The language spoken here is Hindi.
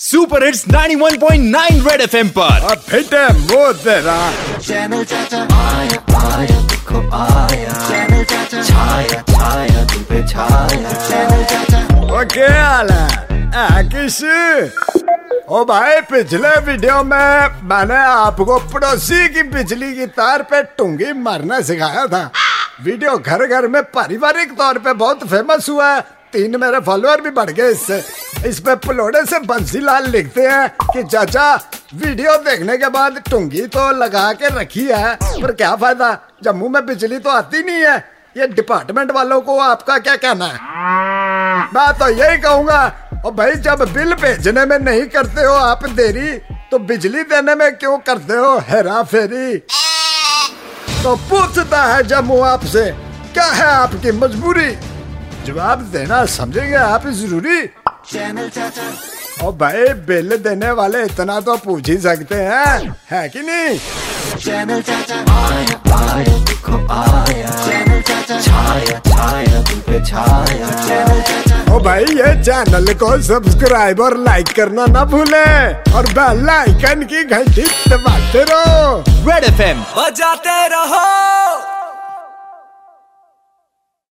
सुपर हिट्स 91.9 रेड एफएम पर अब फिट है वो तेरा चैनल चाचा आया आया देखो आया चैनल चाचा छाया छाया तुम पे छाया चैनल चाचा वो क्या हाल है आ, किस। ओ भाई पिछले वीडियो में मैंने आपको पड़ोसी की बिजली की तार पे टूँगी मारना सिखाया था। वीडियो घर घर में पारिवारिक तौर पे बहुत फ़ेमस हुआ है। तीन मेरे फॉलोअर भी बढ़ गए इससे। इस पे पलोड़े से बंसीलाल लिखते हैं कि चाचा वीडियो देखने के बाद टुंगी तो लगा के रखी है, पर क्या फ़ायदा? जम्मू में बिजली तो आती नहीं है। ये डिपार्टमेंट वालों को आपका क्या कहना है? मैं तो यही कहूँगा, और भाई जब बिल भेजने में नहीं करते हो आप देरी तो बिजली देने में क्यों करते हो हेरा फेरी तो पूछता है जम्मू आपसे, क्या है आपकी मजबूरी? जवाब देना समझेंगे आप ज़रूरी। चैनल चाचा और भाई बिल देने वाले इतना तो पूछ ही सकते हैं। है कि नहीं? चैनल चाचा आया आया देखो आया चैनल चाचा छाया छाया तुम पे छाया चैनल चाचा ओ भाई ये चैनल को सब्सक्राइब और लाइक करना ना भूले। और बेल आइकन की घंटी दबाते रहो। रेड एफएम बजाते रहो।